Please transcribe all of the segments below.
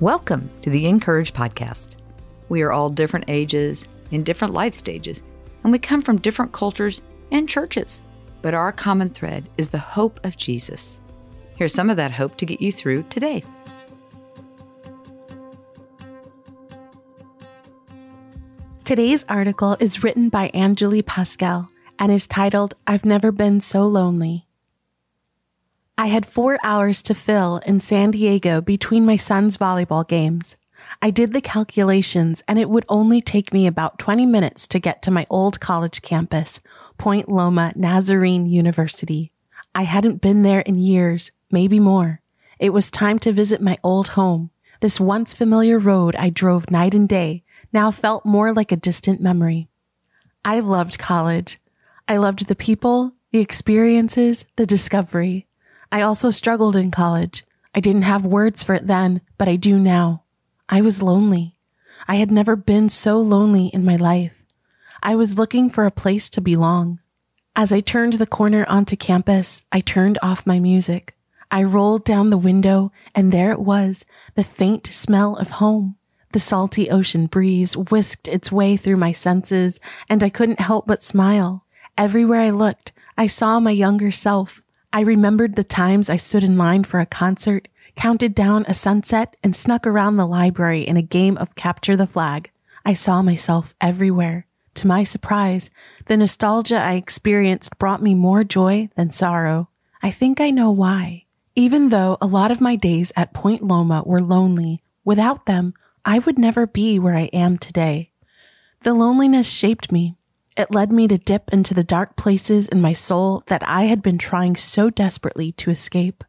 Welcome to the (in)courage Podcast. We are all different ages, in different life stages, and we come from different cultures and churches. But our common thread is the hope of Jesus. Here's some of that hope to get you through today. Today's article is written by Anjuli Paschall and is titled, I've Never Been So Lonely. I had four hours to fill in San Diego between my son's volleyball games. I did the calculations and it would only take me about 20 minutes to get to my old college campus, Point Loma Nazarene University. I hadn't been there in years, maybe more. It was time to visit my old home. This once familiar road I drove night and day now felt more like a distant memory. I loved college. I loved the people, the experiences, the discovery. I also struggled in college. I didn't have words for it then, but I do now. I was lonely. I had never been so lonely in my life. I was looking for a place to belong. As I turned the corner onto campus, I turned off my music. I rolled down the window and there it was, the faint smell of home. The salty ocean breeze whisked its way through my senses and I couldn't help but smile. Everywhere I looked, I saw my younger self, I remembered the times I stood in line for a concert, counted down a sunset, and snuck around the library in a game of capture the flag. I saw myself everywhere. To my surprise, the nostalgia I experienced brought me more joy than sorrow. I think I know why. Even though a lot of my days at Point Loma were lonely, without them, I would never be where I am today. The loneliness shaped me, it led me to dip into the dark places in my soul that I had been trying so desperately to escape.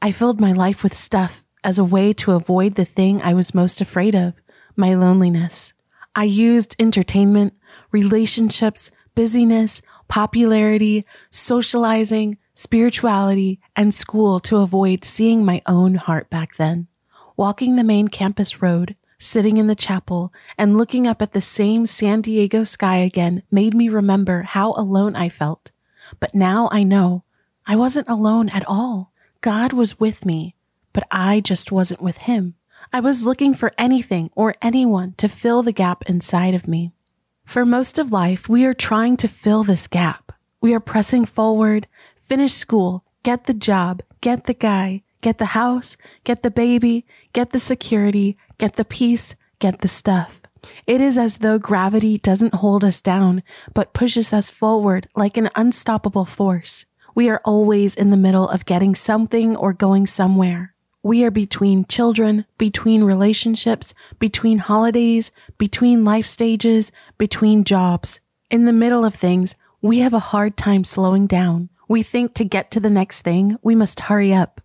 I filled my life with stuff as a way to avoid the thing I was most afraid of, my loneliness. I used entertainment, relationships, busyness, popularity, socializing, spirituality, and school to avoid seeing my own heart back then. Walking the main campus road, sitting in the chapel and looking up at the same San Diego sky again made me remember how alone I felt. But now I know I wasn't alone at all. God was with me, but I just wasn't with him. I was looking for anything or anyone to fill the gap inside of me. For most of life, we are trying to fill this gap. We are pressing forward, finish school, get the job, get the guy, get the house, get the baby, get the security, get the peace, get the stuff. It is as though gravity doesn't hold us down, but pushes us forward like an unstoppable force. We are always in the middle of getting something or going somewhere. We are between children, between relationships, between holidays, between life stages, between jobs. In the middle of things, we have a hard time slowing down. We think to get to the next thing, we must hurry up.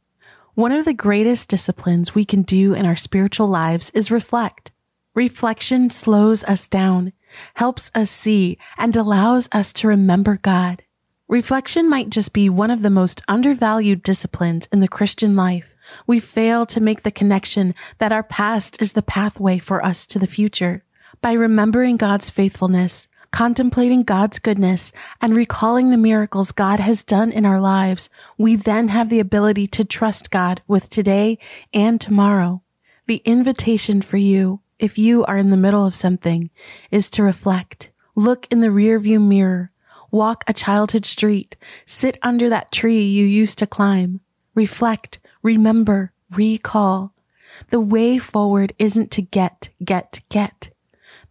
One of the greatest disciplines we can do in our spiritual lives is reflect. Reflection slows us down, helps us see, and allows us to remember God. Reflection might just be one of the most undervalued disciplines in the Christian life. We fail to make the connection that our past is the pathway for us to the future. By remembering God's faithfulness, contemplating God's goodness and recalling the miracles God has done in our lives, we then have the ability to trust God with today and tomorrow. The invitation for you, if you are in the middle of something, is to reflect. Look in the rearview mirror. Walk a childhood street. Sit under that tree you used to climb. Reflect, remember, recall. The way forward isn't to get, get, get.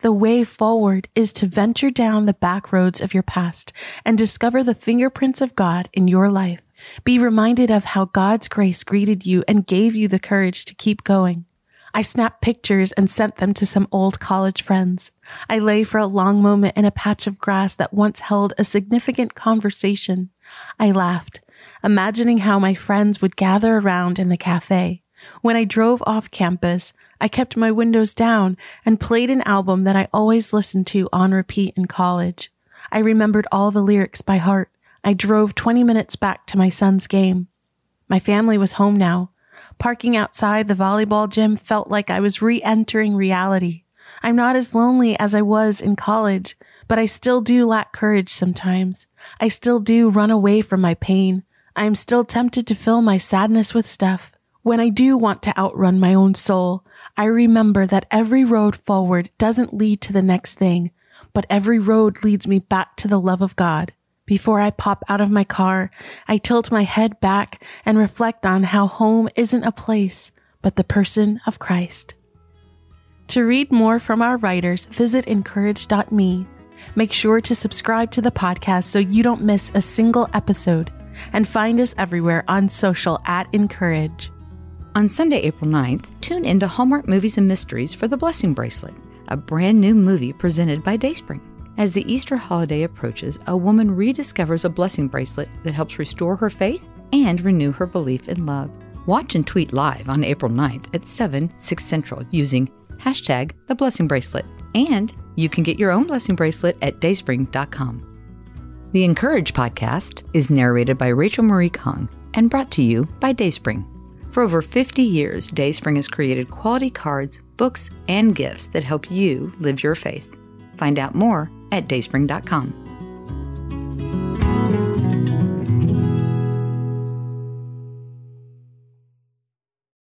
The way forward is to venture down the back roads of your past and discover the fingerprints of God in your life. Be reminded of how God's grace greeted you and gave you the courage to keep going. I snapped pictures and sent them to some old college friends. I lay for a long moment in a patch of grass that once held a significant conversation. I laughed, imagining how my friends would gather around in the cafe. When I drove off campus, I kept my windows down and played an album that I always listened to on repeat in college. I remembered all the lyrics by heart. I drove 20 minutes back to my son's game. My family was home now. Parking outside the volleyball gym felt like I was re-entering reality. I'm not as lonely as I was in college, but I still do lack courage sometimes. I still do run away from my pain. I am still tempted to fill my sadness with stuff. When I do want to outrun my own soul, I remember that every road forward doesn't lead to the next thing, but every road leads me back to the love of God. Before I pop out of my car, I tilt my head back and reflect on how home isn't a place, but the person of Christ. To read more from our writers, visit incourage.me. Make sure to subscribe to the podcast so you don't miss a single episode, and find us everywhere on social at (in)courage. On Sunday, April 9th, tune into Hallmark Movies and Mysteries for The Blessing Bracelet, a brand new movie presented by Dayspring. As the Easter holiday approaches, a woman rediscovers a blessing bracelet that helps restore her faith and renew her belief in love. Watch and tweet live on April 9th at 7, 6 Central using hashtag the blessing bracelet. And you can get your own blessing bracelet at dayspring.com. The (in)courage podcast is narrated by Rachel Marie Kong and brought to you by Dayspring. For over 50 years, Dayspring has created quality cards, books, and gifts that help you live your faith. Find out more at dayspring.com.